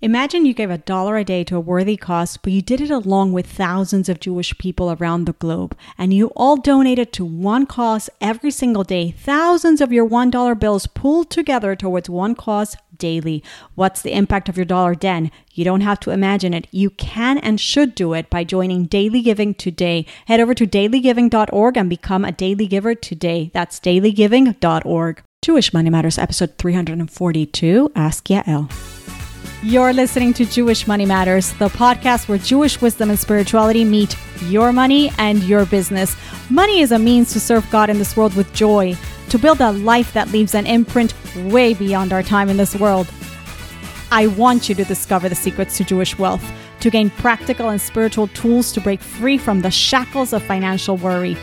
Imagine you gave a dollar a day to a worthy cause, but you did it along with thousands of Jewish people around the globe, and you all donated to one cause every single day. Thousands of your $1 bills pooled together towards one cause daily. What's the impact of your dollar then? You don't have to imagine it. You can and should do it by joining Daily Giving today. Head over to dailygiving.org and become a daily giver today. That's dailygiving.org. Jewish Money Matters, episode 342 Ask Yael. You're listening to Jewish Money Matters, the podcast where Jewish wisdom and spirituality meet your money and your business. Money is a means to serve God in this world with joy, to build a life that leaves an imprint way beyond our time in this world. I want you to discover the secrets to Jewish wealth, to gain practical and spiritual tools to break free from the shackles of financial worry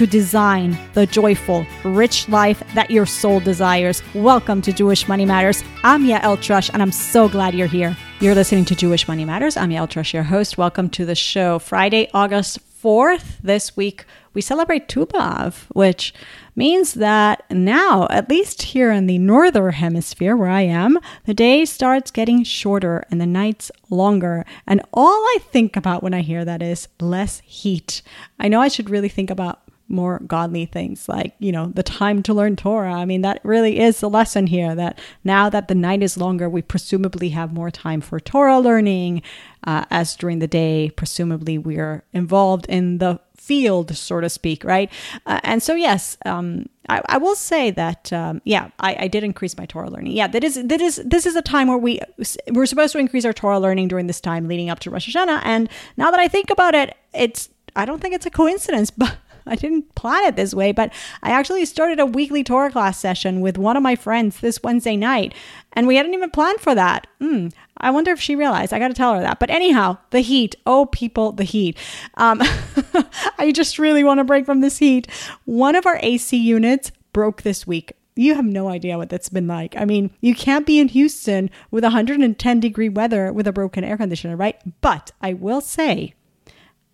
to design the joyful, rich life that your soul desires. Welcome to Jewish Money Matters. I'm Yael Trusch, and I'm so glad you're here. You're listening to Jewish Money Matters. I'm Yael Trusch, your host. Welcome to the show. Friday, August 4th, this week, we celebrate Tu B'Av, which means that now, at least here in the northern hemisphere where I am, the day starts getting shorter and the nights longer. And all I think about when I hear that is less heat. I know I should really think about more godly things like, you know, the time to learn Torah. I mean, that really is the lesson here that now that the night is longer, we presumably have more time for Torah learning, uh, as during the day, presumably we're involved in the field, so to speak, right? Uh, and so, yes, um, I, I, will say that, um, yeah, I, I, did increase my Torah learning. Yeah, that is that is this is a time where we we're supposed to increase our Torah learning during this time leading up to Rosh Hashanah. And now that I think about it, it's I don't think it's a coincidence, but I didn't plan it this way, but I actually started a weekly Torah class session with one of my friends this Wednesday night, and we hadn't even planned for that. Mm, I wonder if she realized. I got to tell her that. But anyhow, the heat. Oh, people, the heat. Um, I just really want to break from this heat. One of our AC units broke this week. You have no idea what that's been like. I mean, you can't be in Houston with 110 degree weather with a broken air conditioner, right? But I will say,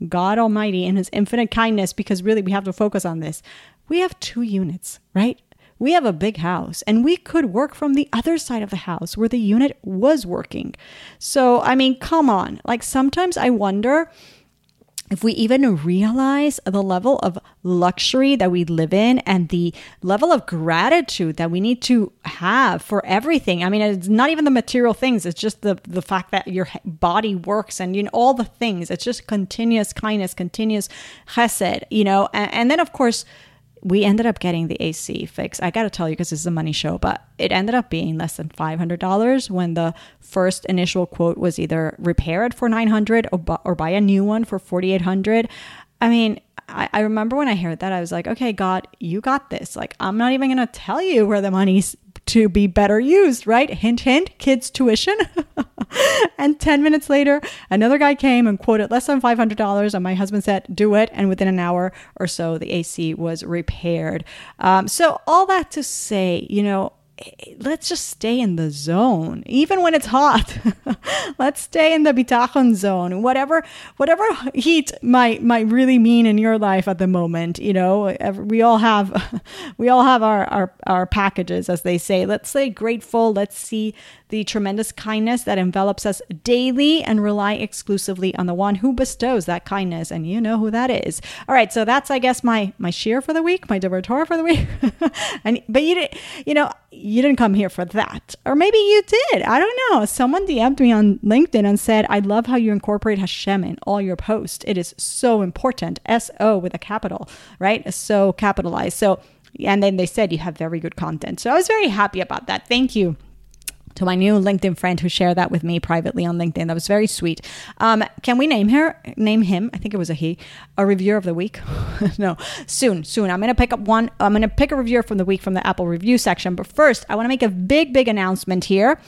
God Almighty in His infinite kindness, because really we have to focus on this. We have two units, right? We have a big house and we could work from the other side of the house where the unit was working. So, I mean, come on. Like sometimes I wonder if we even realize the level of luxury that we live in and the level of gratitude that we need to have for everything i mean it's not even the material things it's just the the fact that your body works and you know all the things. It's just continuous kindness continuous chesed you know and, and then of course we ended up getting the AC fixed. I got to tell you because this is a money show, but it ended up being less than $500 when the first initial quote was either repair it for 900 or, bu- or buy a new one for 4800 I mean, I, I remember when I heard that, I was like, okay, God, you got this. Like, I'm not even going to tell you where the money's to be better used, right? Hint, hint, kids' tuition. and 10 minutes later, another guy came and quoted less than $500. And my husband said, do it. And within an hour or so, the AC was repaired. Um, so, all that to say, you know, let's just stay in the zone even when it's hot. Let's stay in the bitachon zone. Whatever whatever heat might might really mean in your life at the moment you know we all have we all have our our, our packages as they say. Let's stay grateful. Let's see the tremendous kindness that envelops us daily and rely exclusively on the one who bestows that kindness. And you know who that is. All right so that's i guess my my share for the week my Devar Torah for the week. And but you didn't you know you didn't come here for that. Or maybe you did. I don't know. Someone dm'd me on linkedin and said i love how you incorporate hashem in all your posts. It is so important. S-o with a capital right? So capitalized. So and then they said you have very good content. So i was very happy about that. Thank you to my new LinkedIn friend who shared that with me privately on LinkedIn. That was very sweet. Um, can we name her? Name him? I think it was a he. A reviewer of the week? no, soon, soon. I'm gonna pick up one. I'm gonna pick a reviewer from the week from the Apple review section. But first, I want to make a big, big announcement here.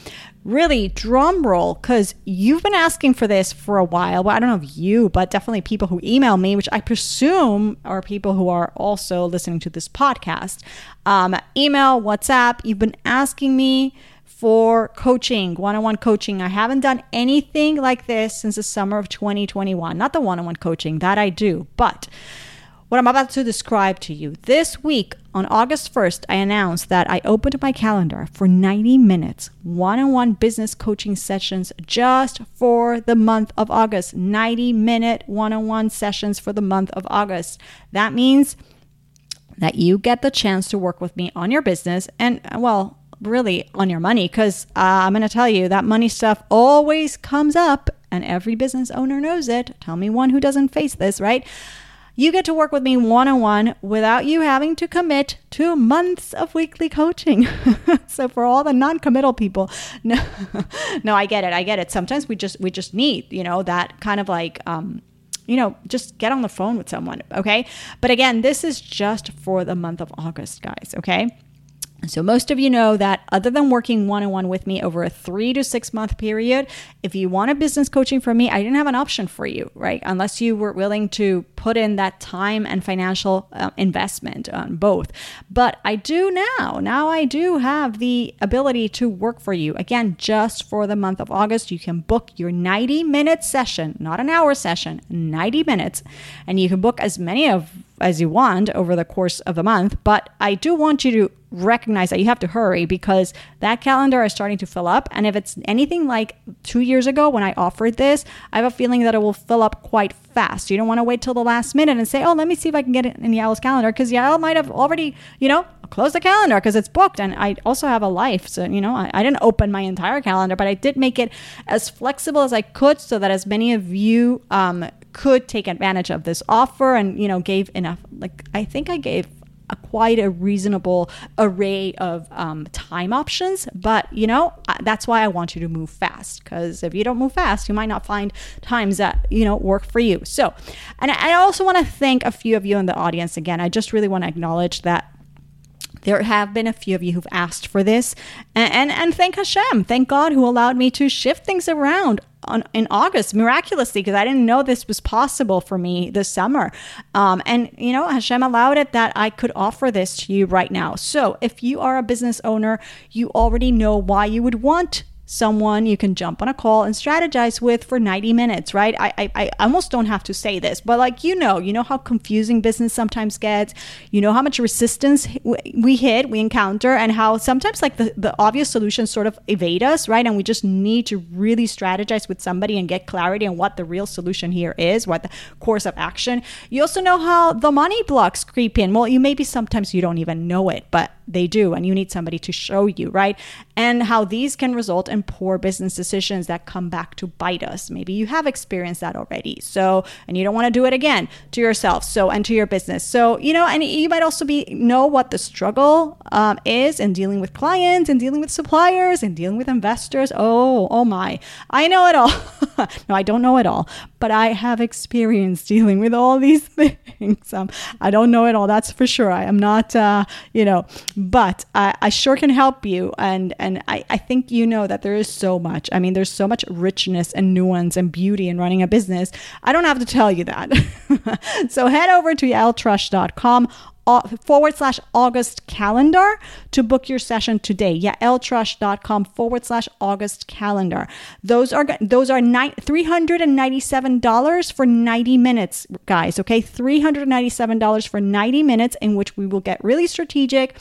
Really, drum roll, because you've been asking for this for a while. Well, I don't know if you, but definitely people who email me, which I presume are people who are also listening to this podcast. Um, email, WhatsApp. You've been asking me for coaching, one on one coaching. I haven't done anything like this since the summer of 2021. Not the one on one coaching, that I do, but what I'm about to describe to you. This week, on August 1st, I announced that I opened my calendar for 90 minutes one on one business coaching sessions just for the month of August. 90 minute one on one sessions for the month of August. That means that you get the chance to work with me on your business and, well, really on your money because uh, I'm going to tell you that money stuff always comes up and every business owner knows it. Tell me one who doesn't face this, right? You get to work with me one on one without you having to commit to months of weekly coaching. so for all the non-committal people, no, no, I get it. I get it. Sometimes we just we just need you know that kind of like um, you know, just get on the phone with someone, okay? But again, this is just for the month of August, guys, okay? So, most of you know that other than working one on one with me over a three to six month period, if you want a business coaching from me, I didn't have an option for you, right? Unless you were willing to put in that time and financial uh, investment on both. But I do now. Now I do have the ability to work for you. Again, just for the month of August, you can book your 90 minute session, not an hour session, 90 minutes. And you can book as many of as you want over the course of the month. But I do want you to recognize that you have to hurry because that calendar is starting to fill up. And if it's anything like two years ago when I offered this, I have a feeling that it will fill up quite fast. You don't want to wait till the last minute and say, oh, let me see if I can get it in Yael's calendar because Yael might have already, you know, closed the calendar because it's booked. And I also have a life. So, you know, I, I didn't open my entire calendar, but I did make it as flexible as I could so that as many of you um, could take advantage of this offer and, you know, gave enough, like, I think I gave a quite a reasonable array of um, time options. But you know, that's why I want you to move fast because if you don't move fast, you might not find times that you know work for you. So, and I also want to thank a few of you in the audience again. I just really want to acknowledge that there have been a few of you who've asked for this and, and, and thank hashem thank god who allowed me to shift things around on, in August miraculously because I didn't know this was possible for me this summer. Um, and, you know, Hashem allowed it that I could offer this to you right now. So if you are a business owner, you already know why you would want someone you can jump on a call and strategize with for 90 minutes, right? I, I, I almost don't have to say this, but like you know, you know how confusing business sometimes gets. You know how much resistance we hit, we encounter, and how sometimes like the, the obvious solutions sort of evade us, right? And we just need to really strategize with somebody and get clarity on what the real solution here is, what the course of action. You also know how the money blocks creep in. Well, you maybe sometimes you don't even know it, but they do, and you need somebody to show you, right? And how these can result in poor business decisions that come back to bite us. Maybe you have experienced that already. So, and you don't want to do it again to yourself. So, and to your business. So, you know, and you might also be know what the struggle um, is in dealing with clients and dealing with suppliers and dealing with investors. Oh, oh my, I know it all. no, I don't know it all, but I have experience dealing with all these things. Um, I don't know it all. That's for sure. I am not, uh, you know, but I, I sure can help you. And, and I, I think you know that there is so much. I mean, there's so much richness and nuance and beauty in running a business. I don't have to tell you that. so head over to yaeltrusch.com forward slash August calendar to book your session today. yaeltrusch.com forward slash August calendar. Those are those are ni- $397 for 90 minutes, guys. Okay, $397 for 90 minutes in which we will get really strategic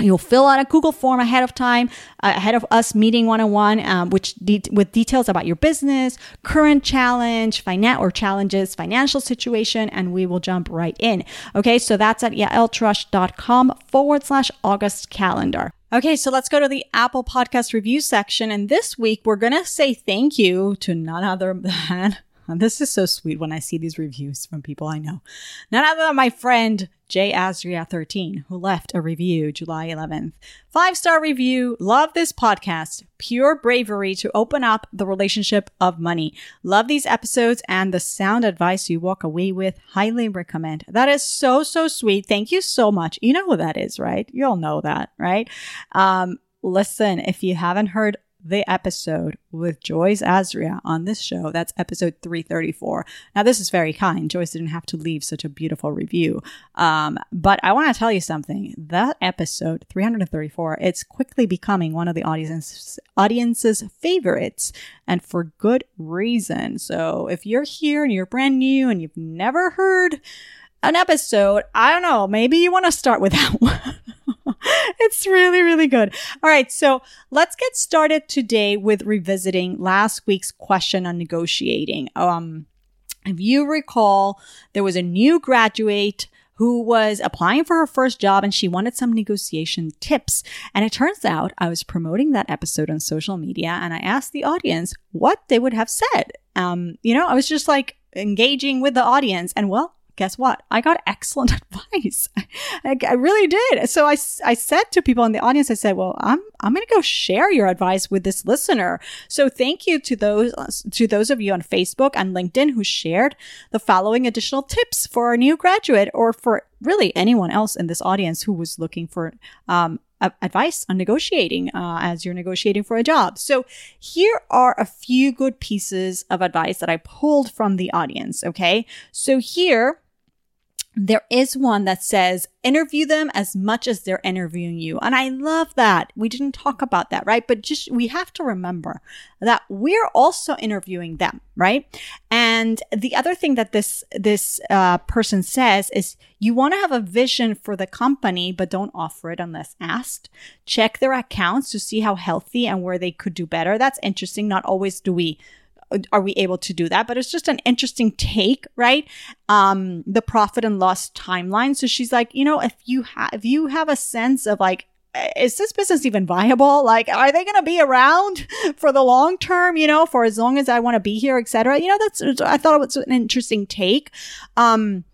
You'll fill out a Google form ahead of time, uh, ahead of us meeting one on one, which de- with details about your business, current challenge, finan- or challenges, financial situation, and we will jump right in. Okay, so that's at yaeltrusch.com forward slash August calendar. Okay, so let's go to the Apple Podcast review section. And this week, we're going to say thank you to none other than this is so sweet when I see these reviews from people I know. None other than my friend Jay Azria13, who left a review July 11th. Five star review. Love this podcast. Pure bravery to open up the relationship of money. Love these episodes and the sound advice you walk away with. Highly recommend. That is so, so sweet. Thank you so much. You know who that is, right? You all know that, right? Um, listen, if you haven't heard the episode with Joyce Azria on this show. That's episode 334. Now, this is very kind. Joyce didn't have to leave such a beautiful review. Um, but I want to tell you something. That episode 334, it's quickly becoming one of the audience's, audience's favorites and for good reason. So if you're here and you're brand new and you've never heard an episode. I don't know. Maybe you want to start with that one. it's really, really good. All right. So let's get started today with revisiting last week's question on negotiating. Um, if you recall, there was a new graduate who was applying for her first job and she wanted some negotiation tips. And it turns out I was promoting that episode on social media and I asked the audience what they would have said. Um, you know, I was just like engaging with the audience and well, guess what? I got excellent advice. I, I, really did. So I, I said to people in the audience, I said, well, I'm, I'm going to go share your advice with this listener. So thank you to those, to those of you on Facebook and LinkedIn who shared the following additional tips for a new graduate or for really anyone else in this audience who was looking for, um, advice on negotiating uh, as you're negotiating for a job. So here are a few good pieces of advice that I pulled from the audience. Okay. So here, there is one that says interview them as much as they're interviewing you. And I love that. We didn't talk about that, right? But just we have to remember that we're also interviewing them, right? And the other thing that this this uh, person says is you want to have a vision for the company, but don't offer it unless asked. Check their accounts to see how healthy and where they could do better. That's interesting. Not always do we are we able to do that? But it's just an interesting take, right? Um, the profit and loss timeline. So she's like, you know, if you have, if you have a sense of like, is this business even viable? Like, are they going to be around for the long term? You know, for as long as I want to be here, etc. You know, that's I thought it was an interesting take. Um,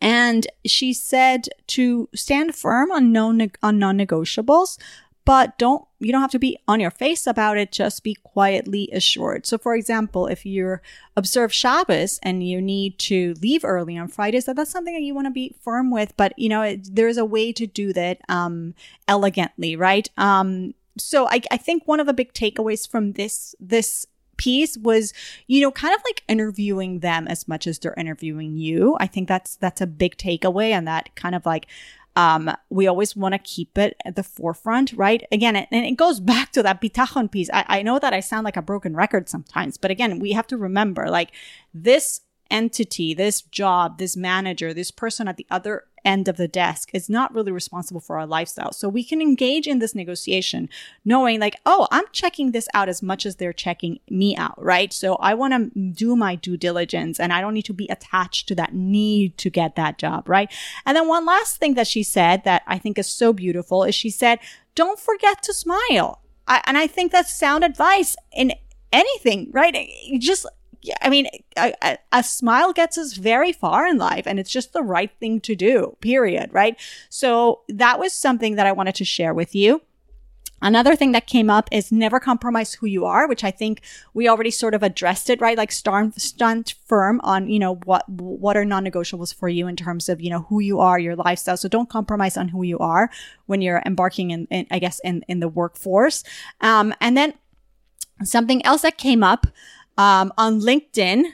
and she said to stand firm on no on non-negotiables, but don't you don't have to be on your face about it just be quietly assured. So for example if you observe shabbos and you need to leave early on fridays that that's something that you want to be firm with but you know it, there's a way to do that um elegantly right? Um so I, I think one of the big takeaways from this this piece was you know kind of like interviewing them as much as they're interviewing you. I think that's that's a big takeaway and that kind of like um, we always want to keep it at the forefront, right? Again, and it goes back to that bitachon piece. I, I know that I sound like a broken record sometimes, but again, we have to remember like this entity, this job, this manager, this person at the other end of the desk is not really responsible for our lifestyle. So we can engage in this negotiation knowing like, oh, I'm checking this out as much as they're checking me out, right? So I want to do my due diligence and I don't need to be attached to that need to get that job, right? And then one last thing that she said that I think is so beautiful is she said, don't forget to smile. I, and I think that's sound advice in anything, right? Just I mean, a, a, a, smile gets us very far in life and it's just the right thing to do, period. Right. So that was something that I wanted to share with you. Another thing that came up is never compromise who you are, which I think we already sort of addressed it, right? Like stand, firm on, you know, what, what are non-negotiables for you in terms of, you know, who you are, your lifestyle. So don't compromise on who you are when you're embarking in, in I guess, in, in the workforce. Um, and then something else that came up, um, on LinkedIn.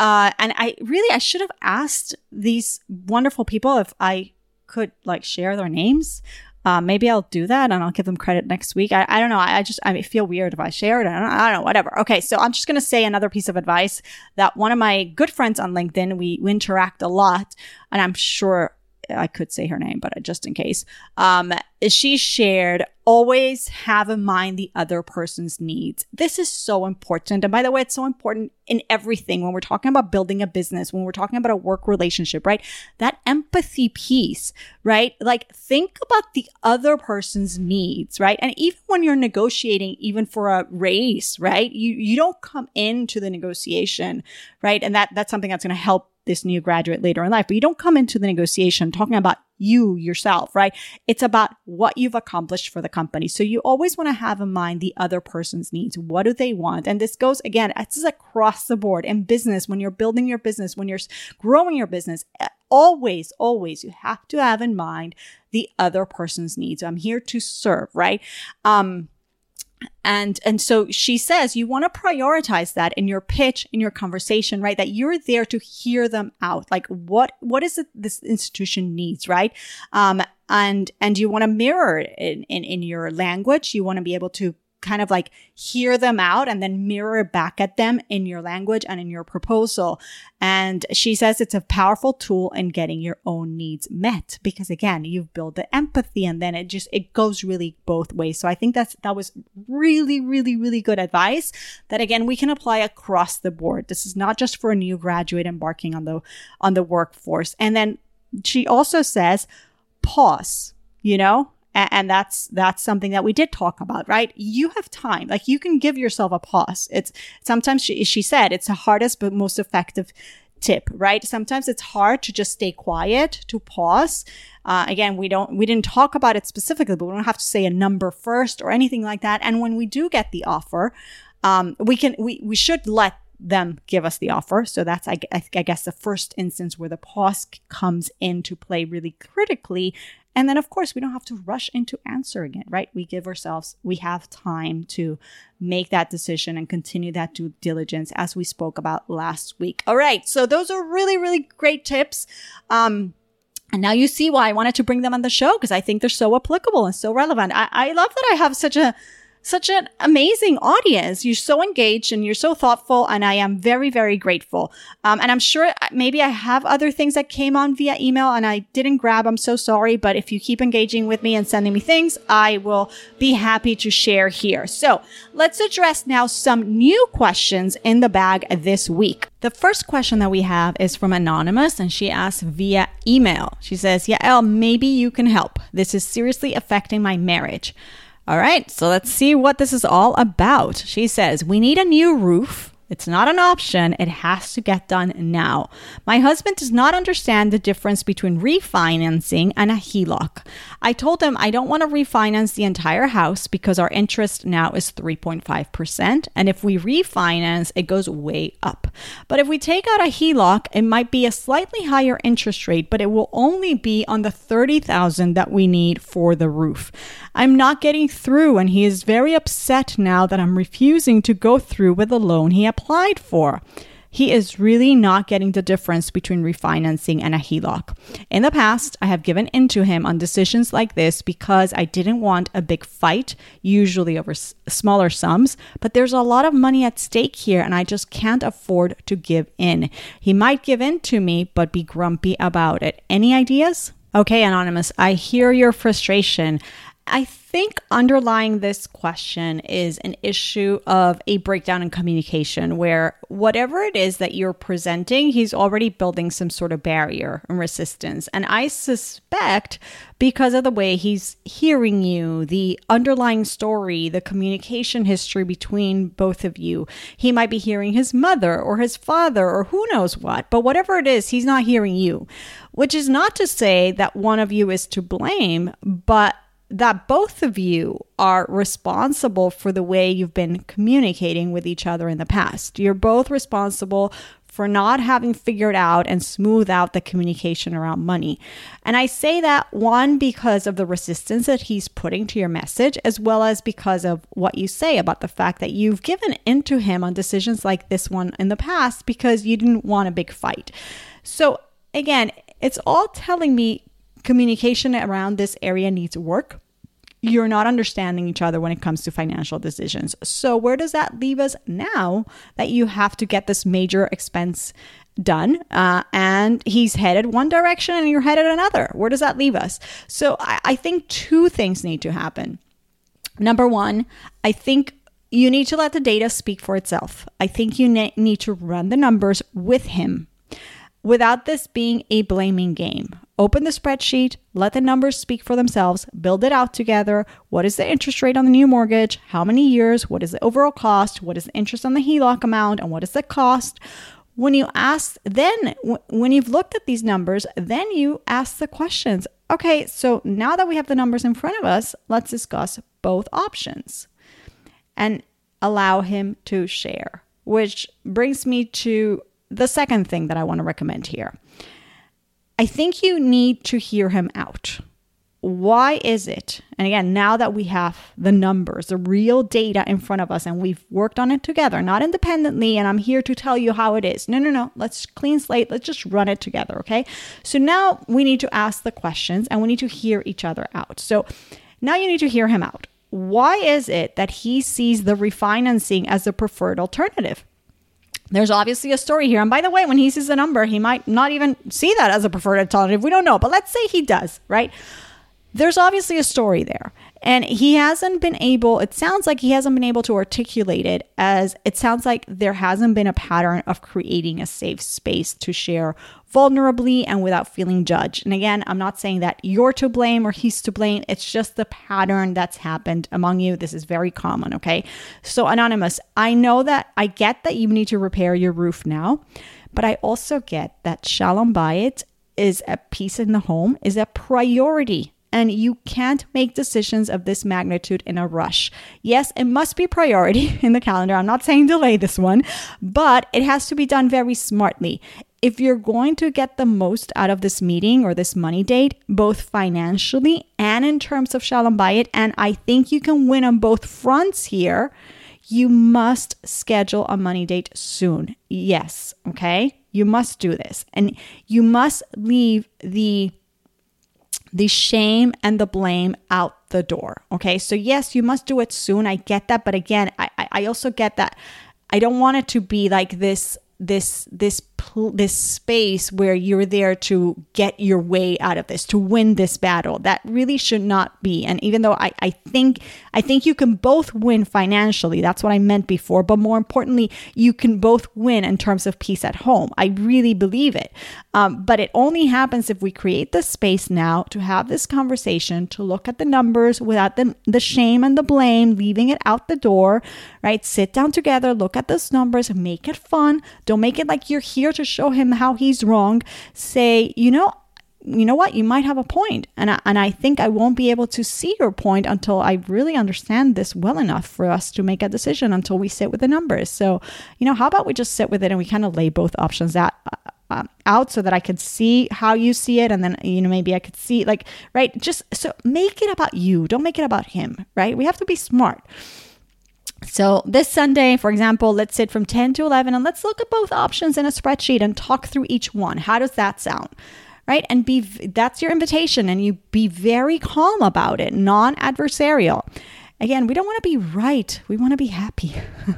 Uh, and I really, I should have asked these wonderful people if I could like share their names. Uh, maybe I'll do that and I'll give them credit next week. I, I don't know. I, I just, I feel weird if I share it. I don't, I don't know, whatever. Okay. So I'm just going to say another piece of advice that one of my good friends on LinkedIn, we, we interact a lot and I'm sure I could say her name, but just in case, um, she shared always have in mind the other person's needs. This is so important. And by the way, it's so important in everything when we're talking about building a business, when we're talking about a work relationship, right? That empathy piece, right? Like think about the other person's needs, right? And even when you're negotiating, even for a raise, right? You, you don't come into the negotiation, right? And that, that's something that's going to help this new graduate later in life, but you don't come into the negotiation talking about you yourself, right? It's about what you've accomplished for the company. So you always want to have in mind the other person's needs. What do they want? And this goes again, this is across the board in business, when you're building your business, when you're growing your business, eh, always, always you have to have in mind the other person's needs. I'm here to serve, right? Um, and and so she says you want to prioritize that in your pitch in your conversation right? That you're there to hear them out. Like what what is it this institution needs right? Um and and you want to mirror it in, in in your language. You want to be able to kind of like hear them out and then mirror back at them in your language and in your proposal. And she says it's a powerful tool in getting your own needs met because again, you've built the empathy and then it just, it goes really both ways. So I think that's, that was really, really, really good advice that again, we can apply across the board. This is not just for a new graduate embarking on the, on the workforce. And then she also says, pause, you know, and that's that's something that we did talk about right? You have time. Like you can give yourself a pause. It's sometimes she, she said it's the hardest but most effective tip right? Sometimes it's hard to just stay quiet to pause. Uh, again we don't we didn't talk about it specifically but we don't have to say a number first or anything like that. And when we do get the offer um, we can we, we should let them give us the offer. So that's, I, I, guess, the first instance where the pause comes into play really critically and then, of course, we don't have to rush into answering it, right? We give ourselves, we have time to make that decision and continue that due diligence as we spoke about last week. All right. So those are really, really great tips. Um, and now you see why I wanted to bring them on the show because I think they're so applicable and so relevant. I, I love that I have such a such an amazing audience. You're so engaged and you're so thoughtful, and I am very, very grateful. Um, and I'm sure maybe I have other things that came on via email and I didn't grab. I'm so sorry, but if you keep engaging with me and sending me things, I will be happy to share here. So let's address now some new questions in the bag this week. The first question that we have is from Anonymous, and she asks via email. She says, Yael, maybe you can help. This is seriously affecting my marriage. All right, so let's see what this is all about. She says, We need a new roof it's not an option, it has to get done now. My husband does not understand the difference between refinancing and a HELOC. I told him I don't want to refinance the entire house because our interest now is 3.5%, and if we refinance, it goes way up. But if we take out a HELOC, it might be a slightly higher interest rate, but it will only be on the 30,000 that we need for the roof. I'm not getting through and he is very upset now that I'm refusing to go through with the loan he applied for. He is really not getting the difference between refinancing and a HELOC. In the past, I have given in to him on decisions like this because I didn't want a big fight, usually over s- smaller sums, but there's a lot of money at stake here and I just can't afford to give in. He might give in to me, but be grumpy about it. Any ideas? Okay, Anonymous, I hear your frustration. I think underlying this question is an issue of a breakdown in communication where whatever it is that you're presenting, he's already building some sort of barrier and resistance. And I suspect because of the way he's hearing you, the underlying story, the communication history between both of you, he might be hearing his mother or his father or who knows what. But whatever it is, he's not hearing you, which is not to say that one of you is to blame, but that both of you are responsible for the way you've been communicating with each other in the past. You're both responsible for not having figured out and smooth out the communication around money. And I say that one because of the resistance that he's putting to your message, as well as because of what you say about the fact that you've given into him on decisions like this one in the past because you didn't want a big fight. So, again, it's all telling me communication around this area needs work. You're not understanding each other when it comes to financial decisions. So, where does that leave us now that you have to get this major expense done uh, and he's headed one direction and you're headed another? Where does that leave us? So, I, I think two things need to happen. Number one, I think you need to let the data speak for itself. I think you ne- need to run the numbers with him without this being a blaming game. Open the spreadsheet, let the numbers speak for themselves, build it out together. What is the interest rate on the new mortgage? How many years? What is the overall cost? What is the interest on the HELOC amount? And what is the cost? When you ask, then when you've looked at these numbers, then you ask the questions. Okay, so now that we have the numbers in front of us, let's discuss both options and allow him to share, which brings me to the second thing that I want to recommend here I think you need to hear him out. Why is it? And again, now that we have the numbers, the real data in front of us, and we've worked on it together, not independently, and I'm here to tell you how it is. No, no, no. Let's clean slate. Let's just run it together. Okay. So now we need to ask the questions and we need to hear each other out. So now you need to hear him out. why is it that he sees the refinancing as the preferred alternative? There's obviously a story here. And by the way, when he sees the number, he might not even see that as a preferred alternative. We don't know, but let's say he does, right? There's obviously a story there. And he hasn't been able, it sounds like he hasn't been able to articulate it as it sounds like there hasn't been a pattern of creating a safe space to share vulnerably and without feeling judged. And again, I'm not saying that you're to blame or he's to blame. It's just the pattern that's happened among you. This is very common, okay? So, Anonymous, I know that I get that you need to repair your roof now, but I also get that Shalom Bayit is a peace in the home, is a priority and you can't make decisions of this magnitude in a rush. Yes, it must be priority in the calendar. I'm not saying delay this one, but it has to be done very smartly. If you're going to get the most out of this meeting or this money date, both financially and in terms of Shalom Bayit, and I think you can win on both fronts here, you must schedule a money date soon. Yes, okay? You must do this. And you must leave the the shame and the blame out the door. Okay. So, yes, you must do it soon. I get that. But again, I, I also get that I don't want it to be like this this this this space where you're there to get your way out of this to win this battle. That really should not be. And even though I, I think i think you can both win financially that's what i meant before but more importantly you can both win in terms of peace at home. I really believe it. Um, but it only happens if we create the space now to have this conversation to look at the numbers without the, the shame and the blame leaving it out the door right? Sit down together look at those numbers make it fun don't make it like you're here to show him how he's wrong, say, you know, you know what? You might have a point. And I, and I think I won't be able to see your point until I really understand this well enough for us to make a decision until we sit with the numbers. So you know how about we just sit with it and we kind of lay both options out uh, out so that I could see how you see it and then you know maybe I could see like right? Just so make it about you. Don't make it about him right? We have to be smart so, this Sunday, for example, let's sit from 10 to 11 and let's look at both options in a spreadsheet and talk through each one. How does that sound? Right? And be that's your invitation and you be very calm about it, non-adversarial. Again, we don't want to be right. We want to be happy.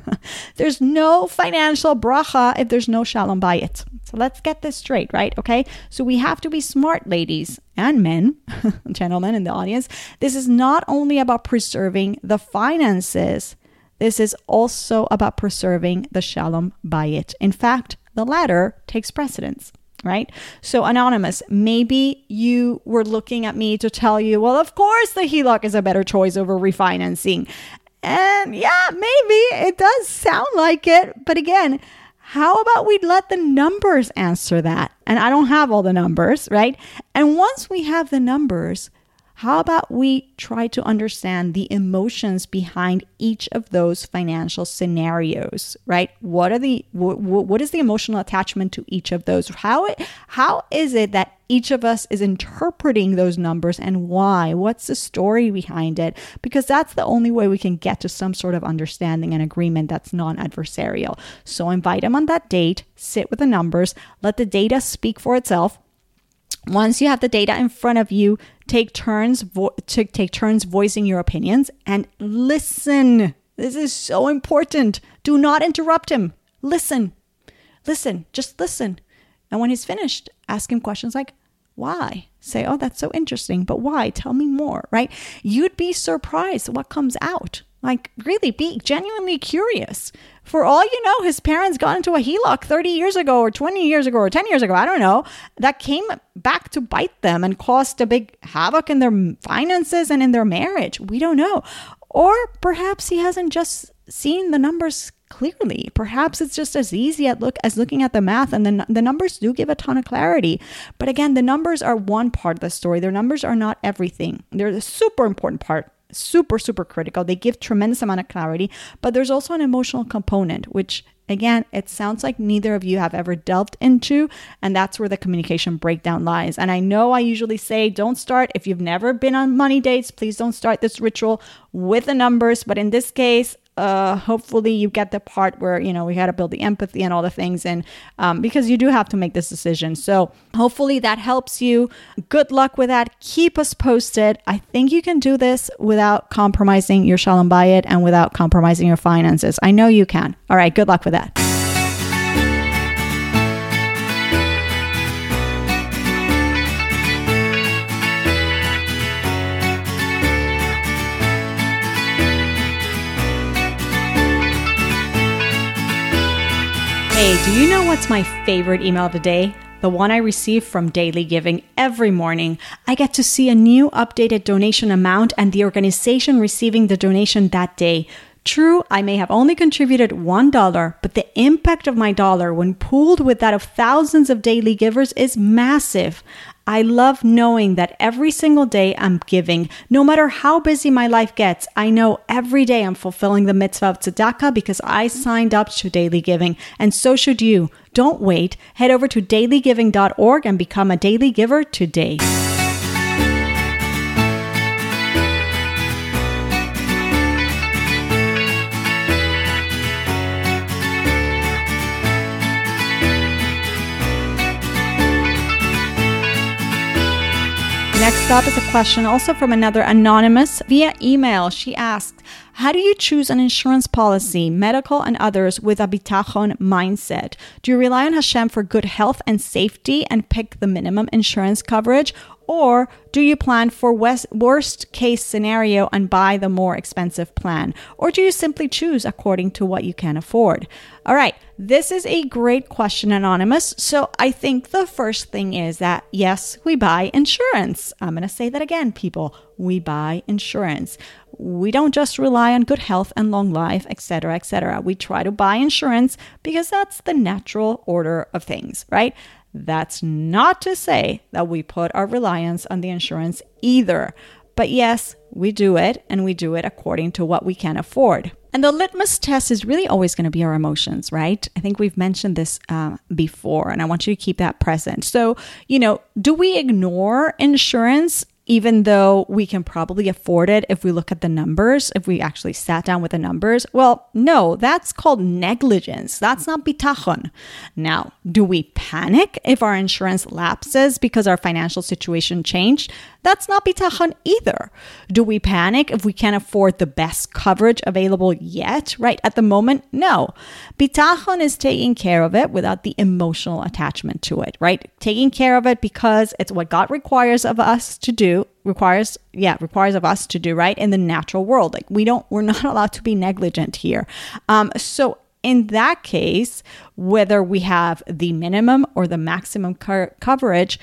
there's no financial bracha if there's no shalom bayit. So let's get this straight, right? Okay. So we have to be smart, ladies and men, gentlemen in the audience. This is not only about preserving the finances, this is also about preserving the shalom bayit. In fact, the latter takes precedence right? So, Anonymous, maybe you were looking at me to tell you, well, of course the HELOC is a better choice over refinancing. And yeah, maybe it does sound like it. But again, how about we let the numbers answer that? And I don't have all the numbers, right? And once we have the numbers, how about we try to understand the emotions behind each of those financial scenarios, right? What are the what, what is the emotional attachment to each of those? How it, how is it that each of us is interpreting those numbers and why? What's the story behind it? Because that's the only way we can get to some sort of understanding and agreement that's non adversarial. So invite them on that date, sit with the numbers, let the data speak for itself once you have the data in front of you, take turns vo- to take turns voicing your opinions and listen. This is so important. Do not interrupt him. Listen. Listen, just listen. And when he's finished, ask him questions like, why? Say, oh, that's so interesting, but why? Tell me more, right? You'd be surprised what comes out. Like, really be genuinely curious. For all you know, his parents got into a HELOC 30 years ago, or 20 years ago, or 10 years ago. I don't know. That came back to bite them and caused a big havoc in their finances and in their marriage. We don't know. Or perhaps he hasn't just seen the numbers clearly. Perhaps it's just as easy at look as looking at the math and the, the numbers do give a ton of clarity. But again, the numbers are one part of the story. Their numbers are not everything. They're a super important part super super critical. They give tremendous amount of clarity but there's also an emotional component which again it sounds like neither of you have ever delved into and that's where the communication breakdown lies. And i know i usually say don't start. If you've never been on money dates please don't start this ritual with the numbers. But in this case uh, hopefully you get the part where you know we got to build the empathy and all the things and um, because you do have to make this decision. So hopefully that helps you. Good luck with that. Keep us posted. I think you can do this without compromising your shalom bayit and without compromising your finances. I know you can. All right good luck with that do you know what's my favorite email of the day? The one I receive from Daily Giving every morning. I get to see a new updated donation amount and the organization receiving the donation that day. True, I may have only contributed $1, but the impact of my dollar when pooled with that of thousands of daily givers is massive. I love knowing that every single day I'm giving. No matter how busy my life gets, I know every day I'm fulfilling the mitzvah of tzedakah because I signed up to daily giving, and so should you. Don't wait. Head over to dailygiving.org and become a daily giver today. Next up is a question also from another anonymous via email. She asked, How do you choose an insurance policy, medical and others, with a bitachon mindset? Do you rely on Hashem for good health and safety and pick the minimum insurance coverage? Or do you plan for worst case scenario and buy the more expensive plan? Or do you simply choose according to what you can afford? All right, this is a great question, Anonymous. So I think the first thing is that yes, we buy insurance. I'm going to say that again, people. We buy insurance. We don't just rely on good health and long life, etc., etc. We try to buy insurance because that's the natural order of things, right? That's not to say that we put our reliance on the insurance either. But yes, we do it and we do it according to what we can afford. And the litmus test is really always going to be our emotions, right? I think we've mentioned this uh, before, and I want you to keep that present. So, you know, do we ignore insurance even though we can probably afford it if we look at the numbers, if we actually sat down with the numbers? Well, no, that's called negligence. That's not bitachon. Now, do we panic if our insurance lapses because our financial situation changed? That's not bitachon either. Do we panic if we can't afford the best coverage available yet, right at the moment? No. Bitachon is taking care of it without the emotional attachment to it, right? Taking care of it because it's what God requires of us to do requires yeah requires of us to do right in the natural world. Like we don't we're not allowed to be negligent here. Um so in that case whether we have the minimum or the maximum co- coverage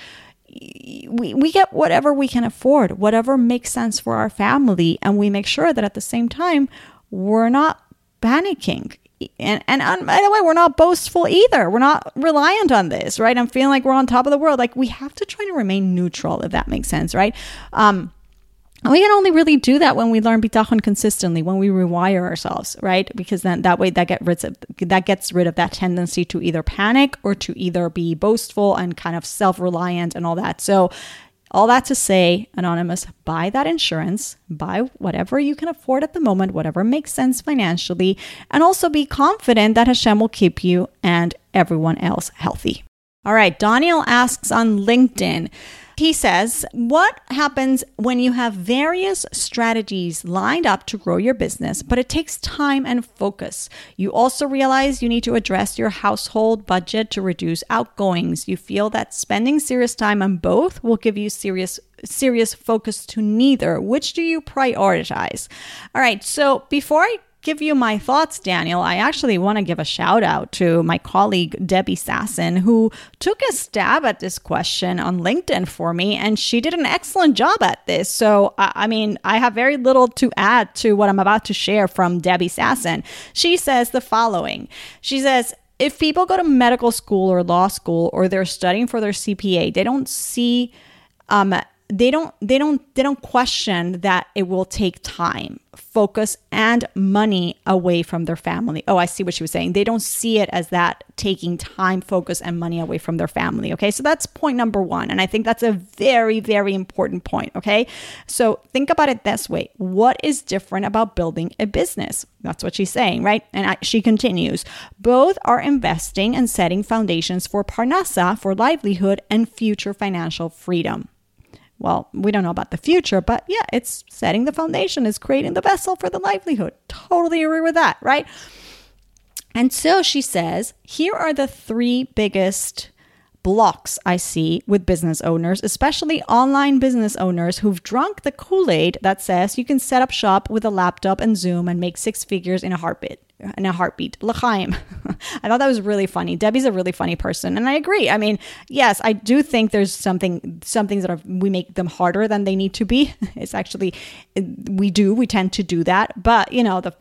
we, we get whatever we can afford, whatever makes sense for our family, and we make sure that at the same time we're not panicking. And, and and by the way, we're not boastful either. We're not reliant on this, right? I'm feeling like we're on top of the world. Like we have to try to remain neutral, if that makes sense, right? Um, and we can only really do that when we learn bitachon consistently, when we rewire ourselves, right? Because then that way that get rid of that gets rid of that tendency to either panic or to either be boastful and kind of self-reliant and all that. So all that to say, Anonymous, buy that insurance, buy whatever you can afford at the moment, whatever makes sense financially, and also be confident that Hashem will keep you and everyone else healthy. All right, Daniel asks on LinkedIn. He says, What happens when you have various strategies lined up to grow your business, but it takes time and focus? You also realize you need to address your household budget to reduce outgoings. You feel that spending serious time on both will give you serious serious focus to neither. Which do you prioritize? All right, so before I give you my thoughts, Daniel, I actually want to give a shout out to my colleague, Debbie Sasson, who took a stab at this question on LinkedIn for me, and she did an excellent job at this. So, I mean, I have very little to add to what I'm about to share from Debbie Sasson. She says the following She says, if people go to medical school or law school or they're studying for their CPA, they don't see um, they don't they don't they don't question that it will take time focus and money away from their family. Oh i see what she was saying. They don't see it as that taking time focus and money away from their family okay? So that's point number one and i think that's a very very important point okay? So think about it this way. What is different about building a business? That's what she's saying right? And I, she continues both are investing and setting foundations for parnasa for livelihood and future financial freedom well, we don't know about the future, but yeah, it's setting the foundation, is creating the vessel for the livelihood. Totally agree with that, right? And so she says, here are the three biggest blocks I see with business owners, especially online business owners who've drunk the Kool Aid that says you can set up shop with a laptop and Zoom and make six figures in a heartbeat in a heartbeat. L'chaim. I thought that was really funny. Debbie's a really funny person, and I agree. I mean, yes, I do think there's something, some things that are, we make them harder than they need to be. It's actually, we do, we tend to do that. But you know, the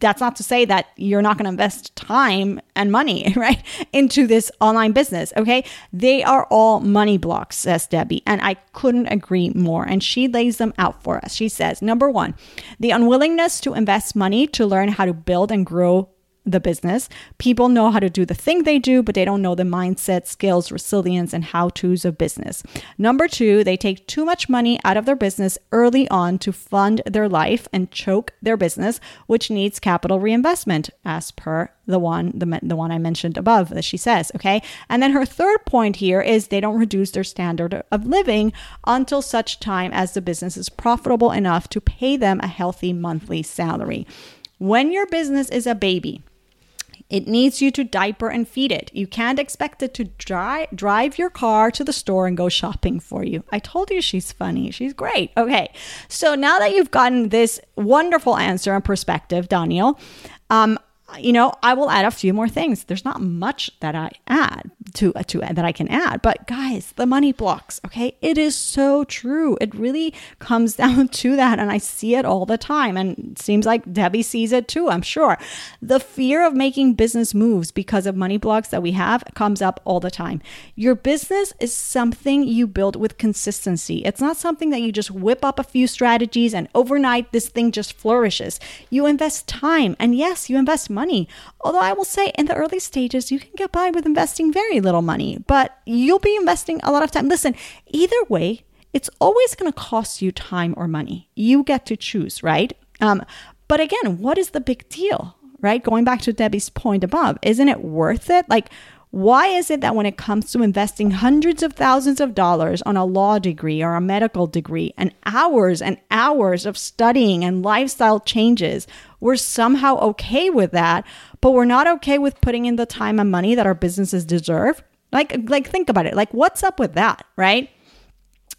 that's not to say that you're not going to invest time and money, right, into this online business. Okay, they are all money blocks, says Debbie, and I couldn't agree more. And she lays them out for us. She says, number one, the unwillingness to invest money to learn how to build and and grow the business. People know how to do the thing they do, but they don't know the mindset, skills, resilience, and how to's of business. Number two, they take too much money out of their business early on to fund their life and choke their business, which needs capital reinvestment, as per the one the, the one I mentioned above that she says. Okay, and then her third point here is they don't reduce their standard of living until such time as the business is profitable enough to pay them a healthy monthly salary. When your business is a baby, it needs you to diaper and feed it. You can't expect it to dry, drive your car to the store and go shopping for you. I told you she's funny. She's great. Okay. So now that you've gotten this wonderful answer and perspective, Daniel, um, you know, I will add a few more things. There's not much that I add to to that I can add, but guys, the money blocks, okay? It is so true. It really comes down to that and I see it all the time and seems like Debbie sees it too, I'm sure. The fear of making business moves because of money blocks that we have comes up all the time. Your business is something you build with consistency. It's not something that you just whip up a few strategies and overnight this thing just flourishes. You invest time and yes, you invest money money. Although I will say in the early stages, you can get by with investing very little money, but you'll be investing a lot of time. Listen, either way, it's always going to cost you time or money. You get to choose, right? Um, but again, what is the big deal, right? Going back to Debbie's point above, isn't it worth it? Like, why is it that when it comes to investing hundreds of thousands of dollars on a law degree or a medical degree and hours and hours of studying and lifestyle changes, we're somehow okay with that, but we're not okay with putting in the time and money that our businesses deserve? Like like think about it. Like what's up with that, right?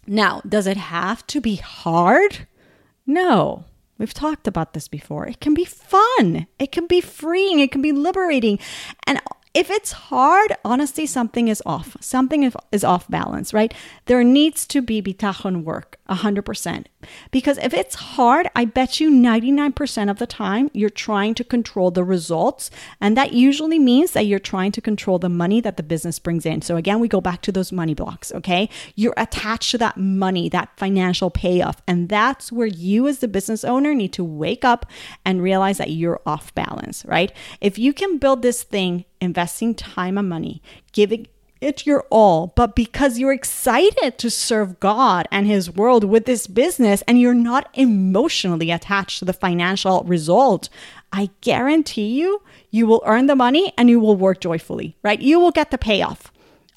Now, does it have to be hard? No. We've talked about this before. It can be fun. It can be freeing. It can be liberating. And if it's hard, honestly, something is off. Something is off balance, right? There needs to be bitachon work, 100%. Because if it's hard, I bet you 99% of the time you're trying to control the results. And that usually means that you're trying to control the money that the business brings in. So again, we go back to those money blocks, okay? You're attached to that money, that financial payoff. And that's where you, as the business owner, need to wake up and realize that you're off balance, right? If you can build this thing investing time and money, giving it your all, but because you're excited to serve God and His world with this business and you're not emotionally attached to the financial result, I guarantee you, you will earn the money and you will work joyfully, right? You will get the payoff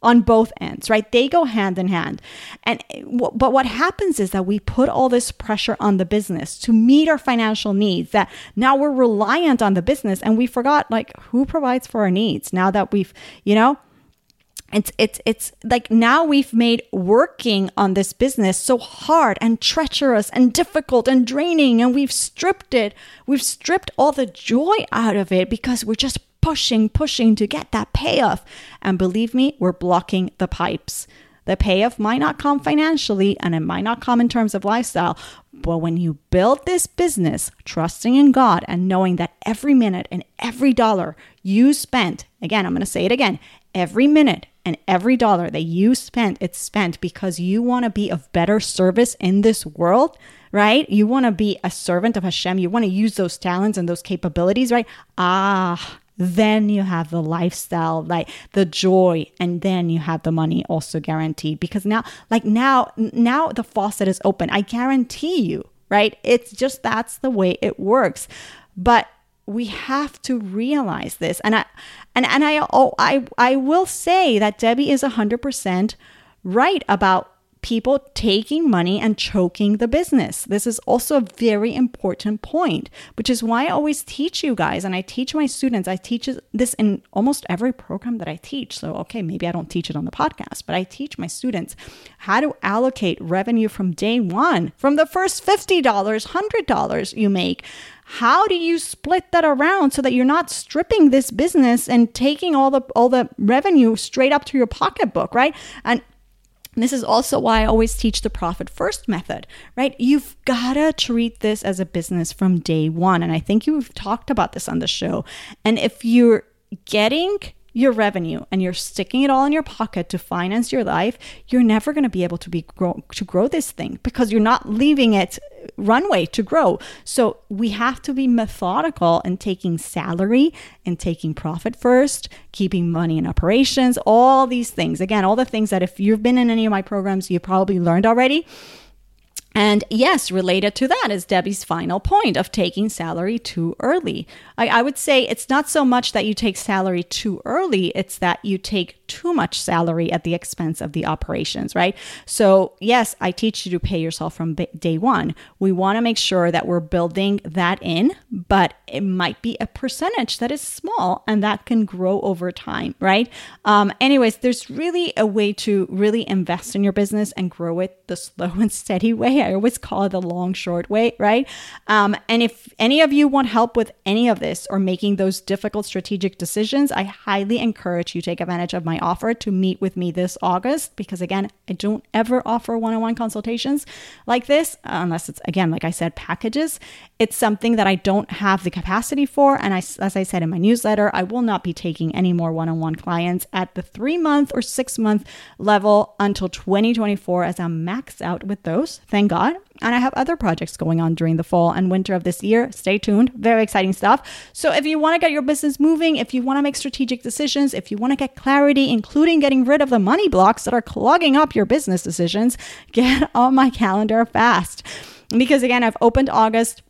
on both ends, right? They go hand in hand. And but what happens is that we put all this pressure on the business to meet our financial needs that now we're reliant on the business and we forgot like who provides for our needs now that we've, you know, it's it's it's like now we've made working on this business so hard and treacherous and difficult and draining and we've stripped it we've stripped all the joy out of it because we're just pushing, pushing to get that payoff. And believe me, we're blocking the pipes. The payoff might not come financially and it might not come in terms of lifestyle. But when you build this business, trusting in God and knowing that every minute and every dollar you spent, again, I'm going to say it again, every minute and every dollar that you spend, it's spent because you want to be of better service in this world, right? You want to be a servant of Hashem. You want to use those talents and those capabilities, right? Ah, then you have the lifestyle like the joy and then you have the money also guaranteed because now like now now the faucet is open i guarantee you right it's just that's the way it works but we have to realize this. And i and and i oh i i will say that debbie is 100% right about people taking money and choking the business. This is also a very important point, which is why I always teach you guys and I teach my students. I teach this in almost every program that I teach. So, okay, maybe I don't teach it on the podcast, but I teach my students how to allocate revenue from day one, from the first $50, $100 you make how do you split that around so that you're not stripping this business and taking all the all the revenue straight up to your pocketbook right and this is also why I always teach the profit first method, right? You've got to treat this as a business from day one. And I think you've talked about this on the show. And if you're getting your revenue and you're sticking it all in your pocket to finance your life, you're never going to be able to be grow, to grow this thing because you're not leaving it runway to grow. So we have to be methodical in taking salary and taking profit first, keeping money in operations, all these things. Again, all the things that if you've been in any of my programs, you probably learned already. And yes, related to that is Debbie's final point of taking salary too early. I, I, would say it's not so much that you take salary too early, it's that you take too much salary at the expense of the operations, right? So, yes, I teach you to pay yourself from day one. We want to make sure that we're building that in, but it might be a percentage that is small and that can grow over time, right? Um, anyways, there's really a way to really invest in your business and grow it the slow and steady way. I always call it the long, short way, right? Um, and if any of you want help with any of this or making those difficult strategic decisions, I highly encourage you take advantage of my offer to meet with me this August because again, I don't ever offer one-on-one consultations like this unless it's again, like I said, packages. It's something that I don't have the capacity for, and I, as I said in my newsletter, I will not be taking any more one-on-one clients at the three-month or six-month level until 2024 as I'm maxed out with those. Thank God. And I have other projects going on during the fall and winter of this year. Stay tuned. Very exciting stuff. So, if you want to get your business moving, if you want to make strategic decisions, if you want to get clarity, including getting rid of the money blocks that are clogging up your business decisions, get on my calendar fast. Because again, I've opened August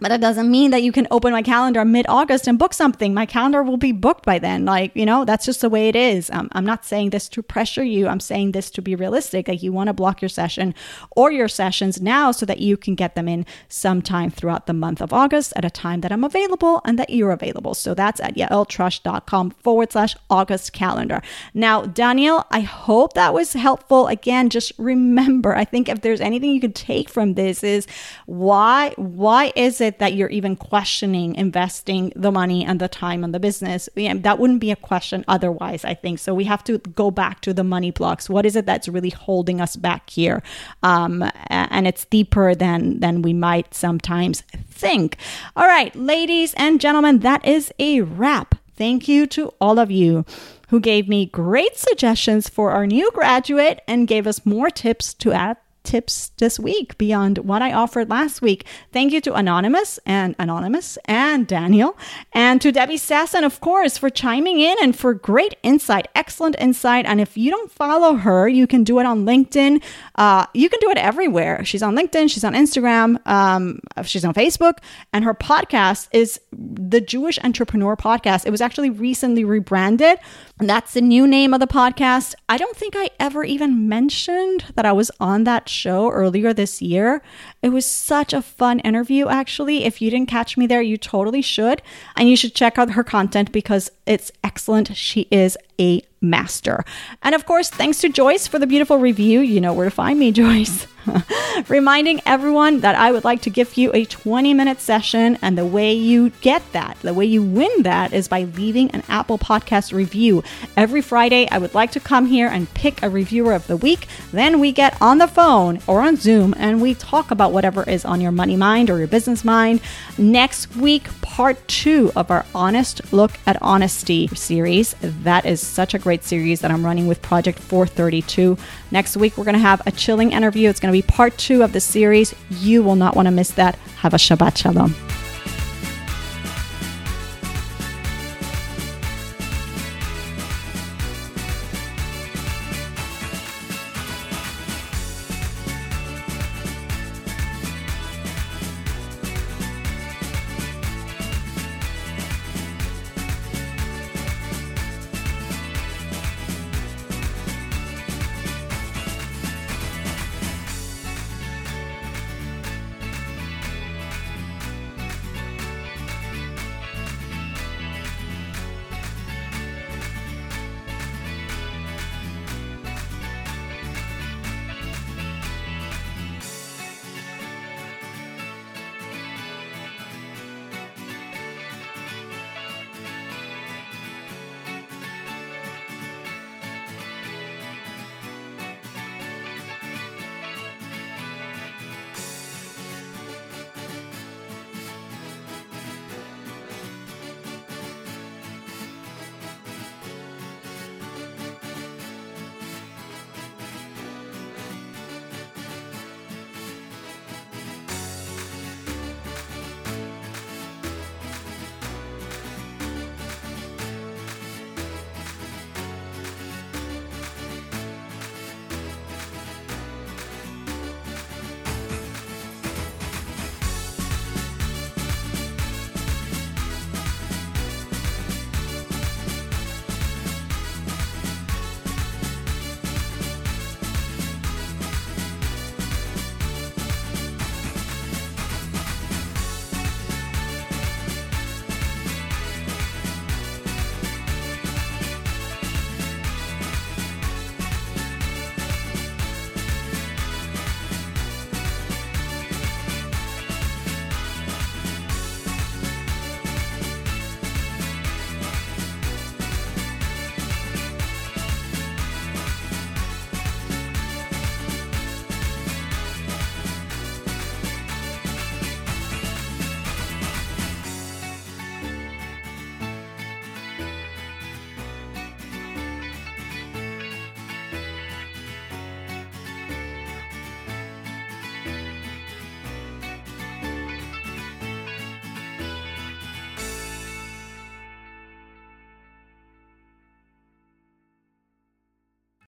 but it doesn't mean that you can open my calendar mid August and book something. My calendar will be booked by then. Like, you know, that's just the way it is. Um, I'm not saying this to pressure you. I'm saying this to be realistic. Like, you want to block your session or your sessions now so that you can get them in sometime throughout the month of August at a time that I'm available and that you're available. So that's at yaeltrusch.com forward slash August calendar. Now, Daniel, I hope that was helpful. Again, just remember, I think if there's anything you can take from this is why, why is it it that you're even questioning investing the money and the time on the business? Yeah, that wouldn't be a question otherwise, I think. So we have to go back to the money blocks. What is it that's really holding us back here? Um, and it's deeper than than we might sometimes think. All right, ladies and gentlemen, that is a wrap. Thank you to all of you who gave me great suggestions for our new graduate and gave us more tips to add tips this week beyond what I offered last week. Thank you to Anonymous and Anonymous and Daniel and to Debbie Sassen, of course, for chiming in and for great insight, excellent insight. And if you don't follow her, you can do it on LinkedIn. Uh, you can do it everywhere. She's on LinkedIn, she's on Instagram, um, she's on Facebook, and her podcast is the Jewish Entrepreneur Podcast. It was actually recently rebranded. And that's the new name of the podcast. I don't think I ever even mentioned that I was on that show earlier this year. It was such a fun interview, actually. If you didn't catch me there, you totally should. And you should check out her content because it's excellent. She is a master. And of course, thanks to Joyce for the beautiful review. You know where to find me, Joyce. Reminding everyone that I would like to give you a 20 minute session, and the way you get that, the way you win that, is by leaving an Apple Podcast review. Every Friday, I would like to come here and pick a reviewer of the week. Then we get on the phone or on Zoom and we talk about whatever is on your money mind or your business mind. Next week, part two of our Honest Look at Honesty series. That is such a great series that I'm running with Project 432. Next week, we're going to have a chilling interview. It's going to be part two of the series. You will not want to miss that. Have a Shabbat Shalom.